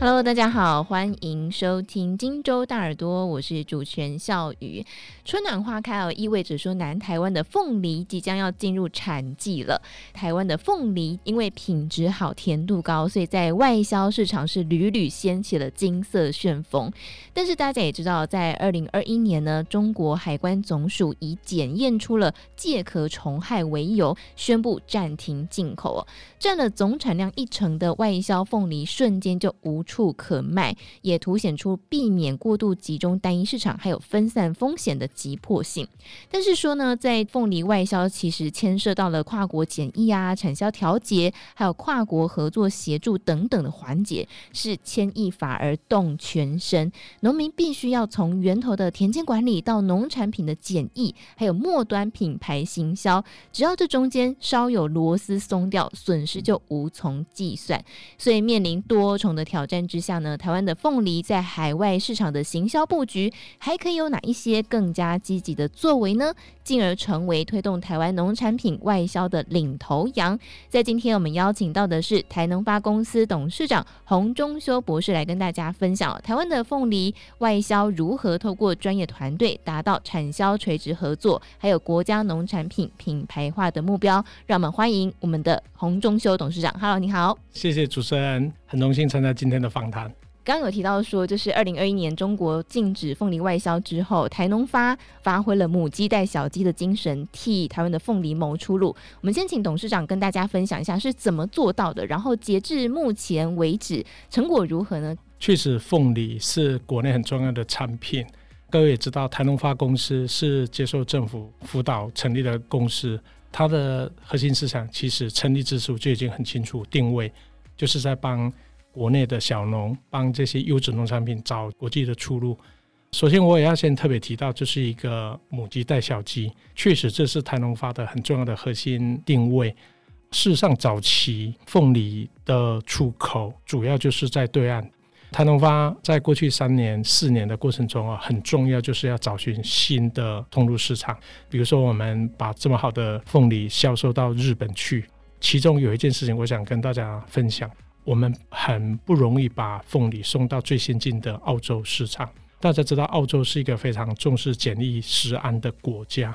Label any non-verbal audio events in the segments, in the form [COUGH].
Hello，大家好，欢迎收听荆州大耳朵，我是主持人笑宇。春暖花开哦，意味着说南台湾的凤梨即将要进入产季了。台湾的凤梨因为品质好、甜度高，所以在外销市场是屡屡掀起了金色旋风。但是大家也知道，在二零二一年呢，中国海关总署以检验出了介壳虫害为由，宣布暂停进口哦，占了总产量一成的外销凤梨瞬间就无处可卖，也凸显出避免过度集中单一市场，还有分散风险的急迫性。但是说呢，在凤梨外销其实牵涉到了跨国检疫啊、产销调节，还有跨国合作协助等等的环节，是牵一发而动全身。农民必须要从源头的田间管理到农产品的检疫，还有末端品牌行销，只要这中间稍有螺丝松掉，损失就无从计算。所以面临多重的挑战之下呢，台湾的凤梨在海外市场的行销布局还可以有哪一些更加积极的作为呢？进而成为推动台湾农产品外销的领头羊。在今天我们邀请到的是台农发公司董事长洪中修博士来跟大家分享台湾的凤梨外销如何透过专业团队达到产销垂直合作，还有国家农产品品牌化的目标。让我们欢迎我们的洪中修董事长。Hello，你好。谢谢主持人，很荣幸参加今天的访谈。刚刚有提到说，就是二零二一年中国禁止凤梨外销之后，台农发发挥了母鸡带小鸡的精神，替台湾的凤梨谋出路。我们先请董事长跟大家分享一下是怎么做到的，然后截至目前为止成果如何呢？确实，凤梨是国内很重要的产品。各位也知道，台农发公司是接受政府辅导成立的公司，它的核心思想其实成立之初就已经很清楚定位，就是在帮。国内的小农帮这些优质农产品找国际的出路。首先，我也要先特别提到，这是一个母鸡带小鸡，确实这是台农发的很重要的核心定位。事实上，早期凤梨的出口主要就是在对岸。台农发在过去三年、四年的过程中啊，很重要就是要找寻新的通路市场。比如说，我们把这么好的凤梨销售到日本去，其中有一件事情，我想跟大家分享。我们很不容易把凤梨送到最先进的澳洲市场。大家知道，澳洲是一个非常重视检疫食安的国家。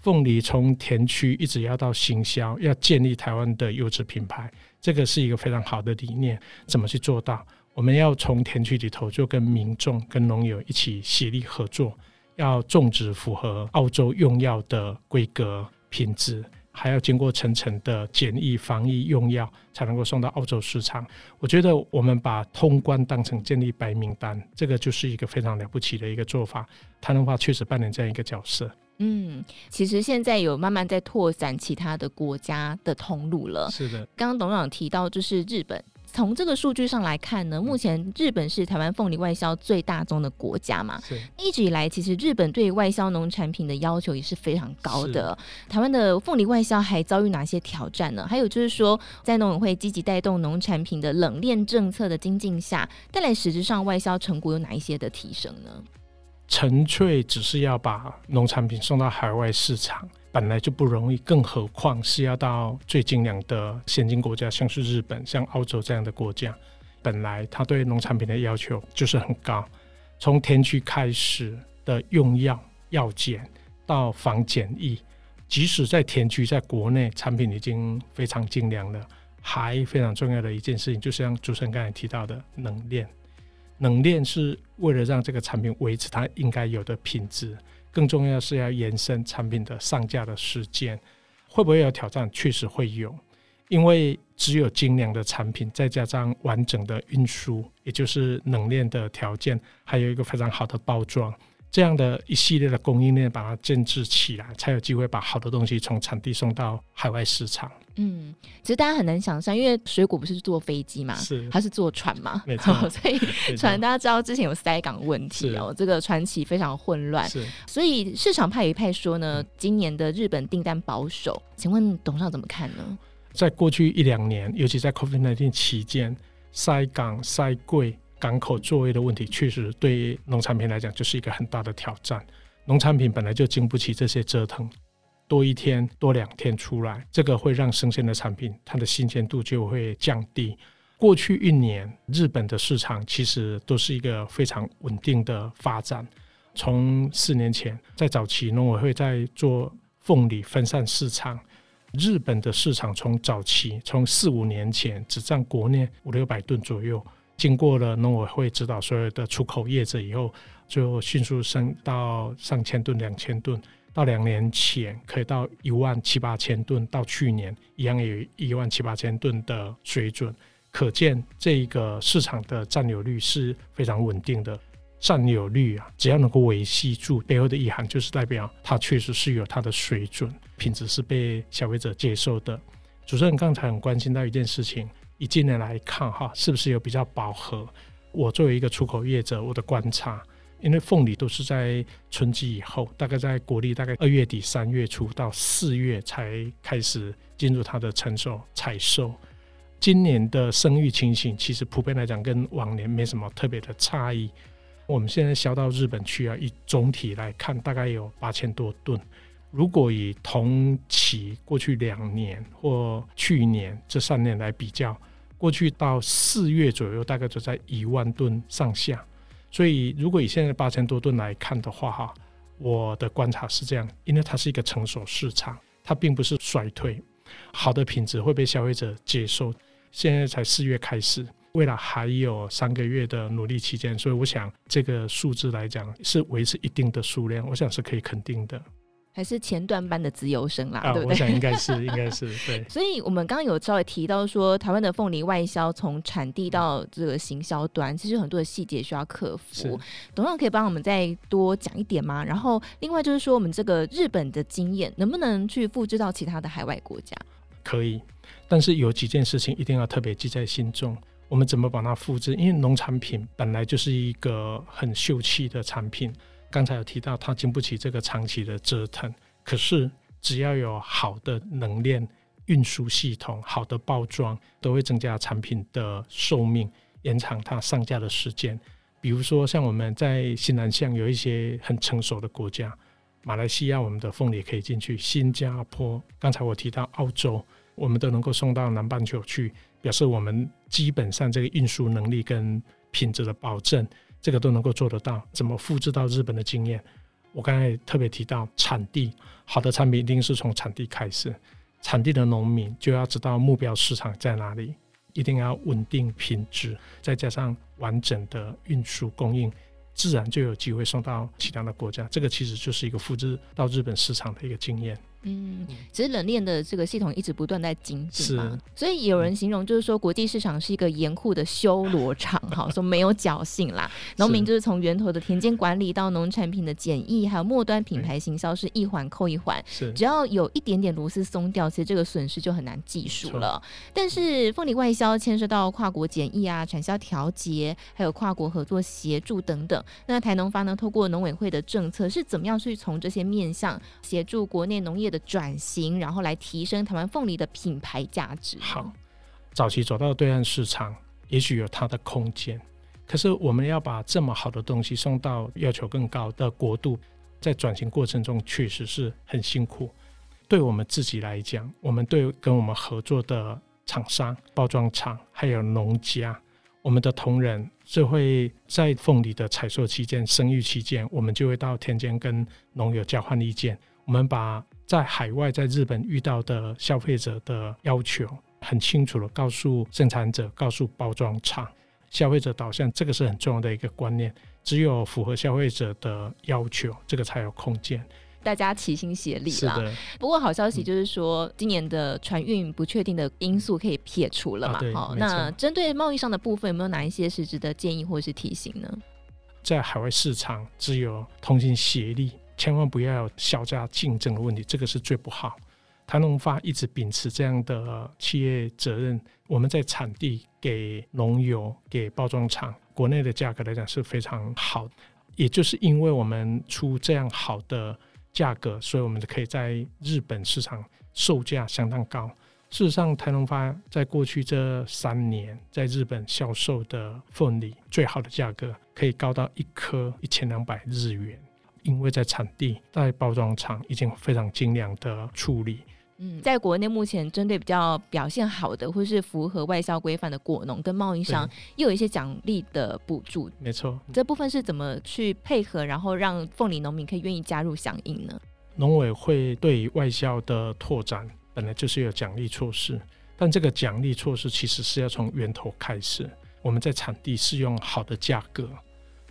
凤梨从田区一直要到行销，要建立台湾的优质品牌，这个是一个非常好的理念。怎么去做到？我们要从田区里头就跟民众、跟农友一起协力合作，要种植符合澳洲用药的规格品质。还要经过层层的检疫防疫用药，才能够送到澳洲市场。我觉得我们把通关当成建立白名单，这个就是一个非常了不起的一个做法。台农发确实扮演这样一个角色。嗯，其实现在有慢慢在拓展其他的国家的通路了。是的，刚刚董事长提到就是日本。从这个数据上来看呢，目前日本是台湾凤梨外销最大宗的国家嘛。是。一直以来，其实日本对外销农产品的要求也是非常高的。台湾的凤梨外销还遭遇哪些挑战呢？还有就是说，在农委会积极带动农产品的冷链政策的精进下，带来实质上外销成果有哪一些的提升呢？纯粹只是要把农产品送到海外市场。本来就不容易，更何况是要到最精良的先进国家，像是日本、像澳洲这样的国家。本来他对农产品的要求就是很高，从田区开始的用药药检到防检疫，即使在田区，在国内产品已经非常精良了，还非常重要的一件事情，就像主持人刚才提到的冷链。冷链是为了让这个产品维持它应该有的品质。更重要是要延伸产品的上架的时间，会不会有挑战？确实会有，因为只有精良的产品，再加上完整的运输，也就是冷链的条件，还有一个非常好的包装。这样的一系列的供应链把它建置起来，才有机会把好的东西从产地送到海外市场。嗯，其实大家很难想象，因为水果不是坐飞机嘛，是它是坐船嘛，[LAUGHS] 没错。[LAUGHS] 所以船大家知道之前有塞港问题哦，这个船期非常混乱。是，所以市场派有一派说呢，嗯、今年的日本订单保守，请问董事长怎么看呢？在过去一两年，尤其在 COVID-19 期间，塞港塞柜。港口座位的问题，确实对农产品来讲就是一个很大的挑战。农产品本来就经不起这些折腾，多一天多两天出来，这个会让生鲜的产品它的新鲜度就会降低。过去一年，日本的市场其实都是一个非常稳定的发展。从四年前，在早期农委会在做凤梨分散市场，日本的市场从早期从四五年前只占国内五六百吨左右，经过了农委会指导所有的出口业者以后，就迅速升到上千吨、两千吨。到两年前可以到一万七八千吨，到去年一样有一万七八千吨的水准，可见这个市场的占有率是非常稳定的。占有率啊，只要能够维系住，背后的意涵就是代表它确实是有它的水准，品质是被消费者接受的。主持人刚才很关心到一件事情，以今年来看哈，是不是有比较饱和？我作为一个出口业者，我的观察。因为凤梨都是在春季以后，大概在国历大概二月底三月初到四月才开始进入它的成熟采收。今年的生育情形其实普遍来讲跟往年没什么特别的差异。我们现在销到日本去啊，以总体来看大概有八千多吨。如果以同期过去两年或去年这三年来比较，过去到四月左右大概就在一万吨上下。所以，如果以现在八千多吨来看的话，哈，我的观察是这样，因为它是一个成熟市场，它并不是衰退，好的品质会被消费者接受。现在才四月开始，未来还有三个月的努力期间，所以我想这个数字来讲是维持一定的数量，我想是可以肯定的。还是前段班的自由生啦，啊、对不对？我 [LAUGHS] 想应该是，应该是对。所以，我们刚刚有稍微提到说，台湾的凤梨外销从产地到这个行销端，其实很多的细节需要克服。董事长可以帮我们再多讲一点吗？然后，另外就是说，我们这个日本的经验能不能去复制到其他的海外国家？可以，但是有几件事情一定要特别记在心中。我们怎么把它复制？因为农产品本来就是一个很秀气的产品。刚才有提到，它经不起这个长期的折腾。可是，只要有好的冷链运输系统、好的包装，都会增加产品的寿命，延长它上架的时间。比如说，像我们在新南向有一些很成熟的国家，马来西亚，我们的凤梨可以进去；新加坡，刚才我提到澳洲，我们都能够送到南半球去，表示我们基本上这个运输能力跟品质的保证。这个都能够做得到，怎么复制到日本的经验？我刚才特别提到产地，好的产品一定是从产地开始，产地的农民就要知道目标市场在哪里，一定要稳定品质，再加上完整的运输供应，自然就有机会送到其他的国家。这个其实就是一个复制到日本市场的一个经验。嗯，其实冷链的这个系统一直不断在精进嘛，所以有人形容就是说，国际市场是一个严酷的修罗场，哈，[LAUGHS] 说没有侥幸啦。农民就是从源头的田间管理到农产品的检疫，还有末端品牌行销，是一环扣一环。是，只要有一点点螺丝松掉，其实这个损失就很难计数了。但是凤梨外销牵涉到跨国检疫啊、产销调节，还有跨国合作协助等等。那台农发呢，透过农委会的政策是怎么样去从这些面向协助国内农业的转型，然后来提升台湾凤梨的品牌价值。好，早期走到对岸市场，也许有它的空间。可是我们要把这么好的东西送到要求更高的国度，在转型过程中确实是很辛苦。对我们自己来讲，我们对跟我们合作的厂商、包装厂还有农家，我们的同仁就会在凤梨的采收期间、生育期间，我们就会到田间跟农友交换意见。我们把在海外、在日本遇到的消费者的要求，很清楚的告诉生产者、告诉包装厂，消费者导向，这个是很重要的一个观念。只有符合消费者的要求，这个才有空间。大家齐心协力啦。不过好消息就是说，嗯、今年的船运不确定的因素可以撇除了嘛？好、啊，那针对贸易上的部分，有没有哪一些是值得建议或是提醒呢？在海外市场，只有同心协力。千万不要有削价竞争的问题，这个是最不好。台农发一直秉持这样的企业责任，我们在产地给农友、给包装厂，国内的价格来讲是非常好。也就是因为我们出这样好的价格，所以我们可以在日本市场售价相当高。事实上，台农发在过去这三年在日本销售的凤梨最好的价格，可以高到一颗一千两百日元。因为在产地、在包装厂已经非常精良的处理，嗯，在国内目前针对比较表现好的或是符合外销规范的果农跟贸易商，又有一些奖励的补助。没错，这部分是怎么去配合，然后让凤梨农民可以愿意加入响应呢？农委会对外销的拓展本来就是有奖励措施，但这个奖励措施其实是要从源头开始。我们在产地是用好的价格，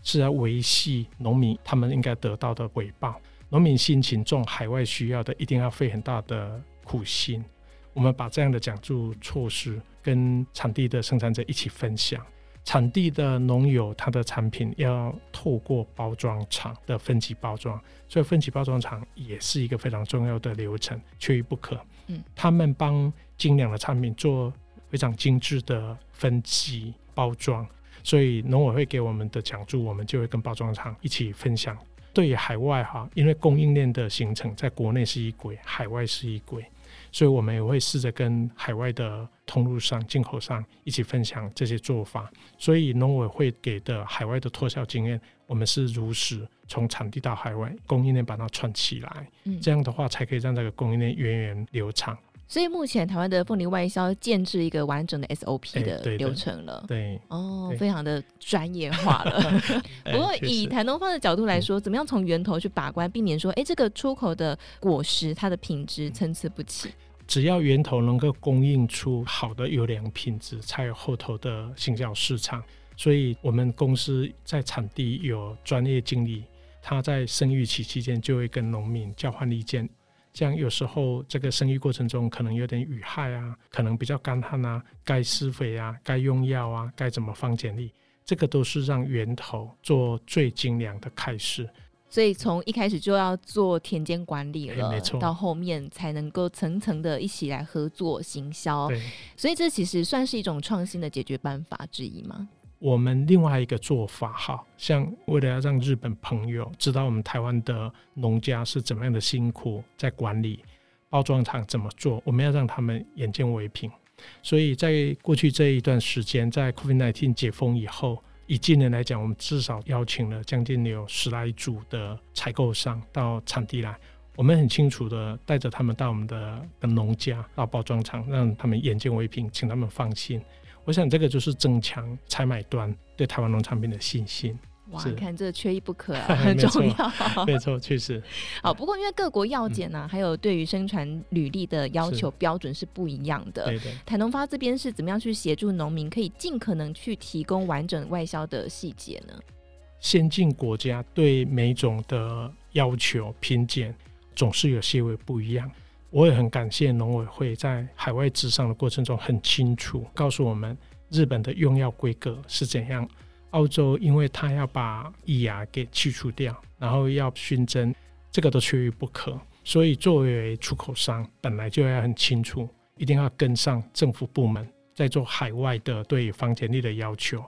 是要维系农民他们应该得到的回报。农民辛勤种海外需要的，一定要费很大的。苦心，我们把这样的奖助措施跟产地的生产者一起分享。产地的农友他的产品要透过包装厂的分级包装，所以分级包装厂也是一个非常重要的流程，缺一不可。嗯，他们帮精良的产品做非常精致的分级包装，所以农委会给我们的奖助，我们就会跟包装厂一起分享。对于海外哈，因为供应链的形成，在国内是一轨，海外是一轨。所以，我们也会试着跟海外的通路商、进口商一起分享这些做法。所以，农委会给的海外的脱销经验，我们是如实从产地到海外供应链把它串起来。嗯，这样的话才可以让这个供应链源远流长。所以，目前台湾的凤梨外销建制一个完整的 SOP 的流程了。欸、对，对，哦，非常的专业化了。[LAUGHS] [LAUGHS] 不过，以台东方的角度来说，怎么样从源头去把关，避免说，哎，这个出口的果实它的品质参差不齐。只要源头能够供应出好的优良品质，才有后头的行销市场。所以，我们公司在产地有专业经理，他在生育期期间就会跟农民交换意见。这样有时候这个生育过程中可能有点雨害啊，可能比较干旱啊，该施肥啊，该用药啊，该怎么放简历，这个都是让源头做最精良的开始。所以从一开始就要做田间管理了，没错，到后面才能够层层的一起来合作行销。对，所以这其实算是一种创新的解决办法之一吗？我们另外一个做法，哈，像为了要让日本朋友知道我们台湾的农家是怎么样的辛苦在管理，包装厂怎么做，我们要让他们眼见为凭。所以在过去这一段时间，在 COVID-19 解封以后。以今年来讲，我们至少邀请了将近有十来组的采购商到产地来，我们很清楚的带着他们到我们的农家、到包装厂，让他们眼见为凭，请他们放心。我想这个就是增强采买端对台湾农产品的信心。哇，你看这缺一不可啊，[LAUGHS] 很重要。[LAUGHS] 没错，确实。[LAUGHS] 好，不过因为各国药检呢，还有对于生产履历的要求标准是不一样的。对对。台农发这边是怎么样去协助农民，可以尽可能去提供完整外销的细节呢？先进国家对每种的要求品检总是有些微不一样。我也很感谢农委会在海外咨商的过程中很清楚告诉我们，日本的用药规格是怎样。澳洲，因为它要把异牙给去除掉，然后要熏蒸，这个都缺一不可。所以作为出口商，本来就要很清楚，一定要跟上政府部门在做海外的对防检力的要求。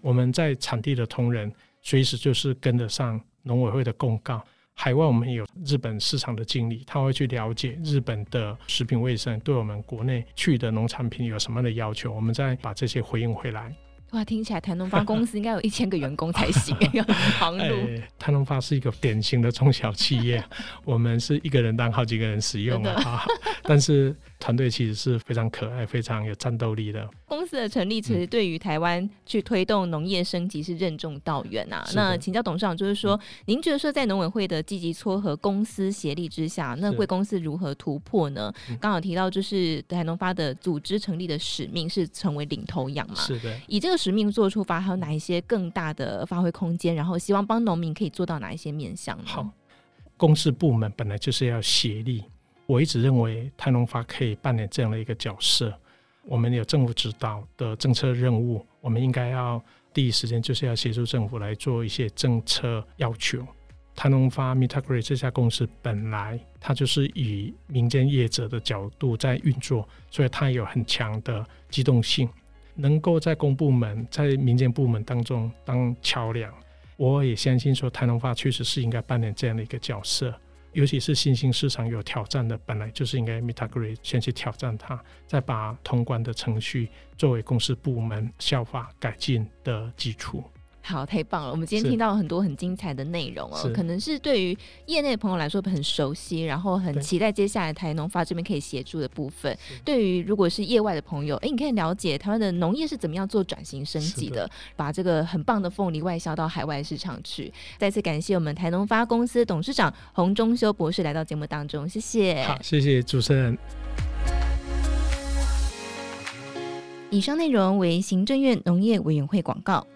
我们在产地的同仁，随时就是跟得上农委会的公告。海外我们有日本市场的经理，他会去了解日本的食品卫生对我们国内去的农产品有什么样的要求，我们再把这些回应回来。哇，听起来台农发公司应该有一千个员工才行，忙碌。[LAUGHS] 台农发是一个典型的中小企业，我们是一个人当好几个人使用啊，但是。团队其实是非常可爱、非常有战斗力的。公司的成立其实对于台湾去推动农业升级是任重道远呐、啊。的那请教董事长，就是说，嗯、您觉得说在农委会的积极撮合、公司协力之下，那贵公司如何突破呢？刚好提到就是台农发的组织成立的使命是成为领头羊嘛？是的。以这个使命做出发，还有哪一些更大的发挥空间？然后希望帮农民可以做到哪一些面向呢？好，公司部门本来就是要协力。我一直认为台农发可以扮演这样的一个角色。我们有政府指导的政策任务，我们应该要第一时间就是要协助政府来做一些政策要求。台农发 Mitagreen 这家公司本来它就是以民间业者的角度在运作，所以它有很强的机动性，能够在公部门、在民间部门当中当桥梁。我也相信说台农发确实是应该扮演这样的一个角色。尤其是新兴市场有挑战的，本来就是应该 Metagree 先去挑战它，再把通关的程序作为公司部门效法改进的基础。好，太棒了！我们今天听到很多很精彩的内容哦，可能是对于业内的朋友来说很熟悉，然后很期待接下来台农发这边可以协助的部分。对于如果是业外的朋友，哎，你可以了解台湾的农业是怎么样做转型升级的，的把这个很棒的凤梨外销到海外市场去。再次感谢我们台农发公司董事长洪中修博士来到节目当中，谢谢。好，谢谢主持人。以上内容为行政院农业委员会广告。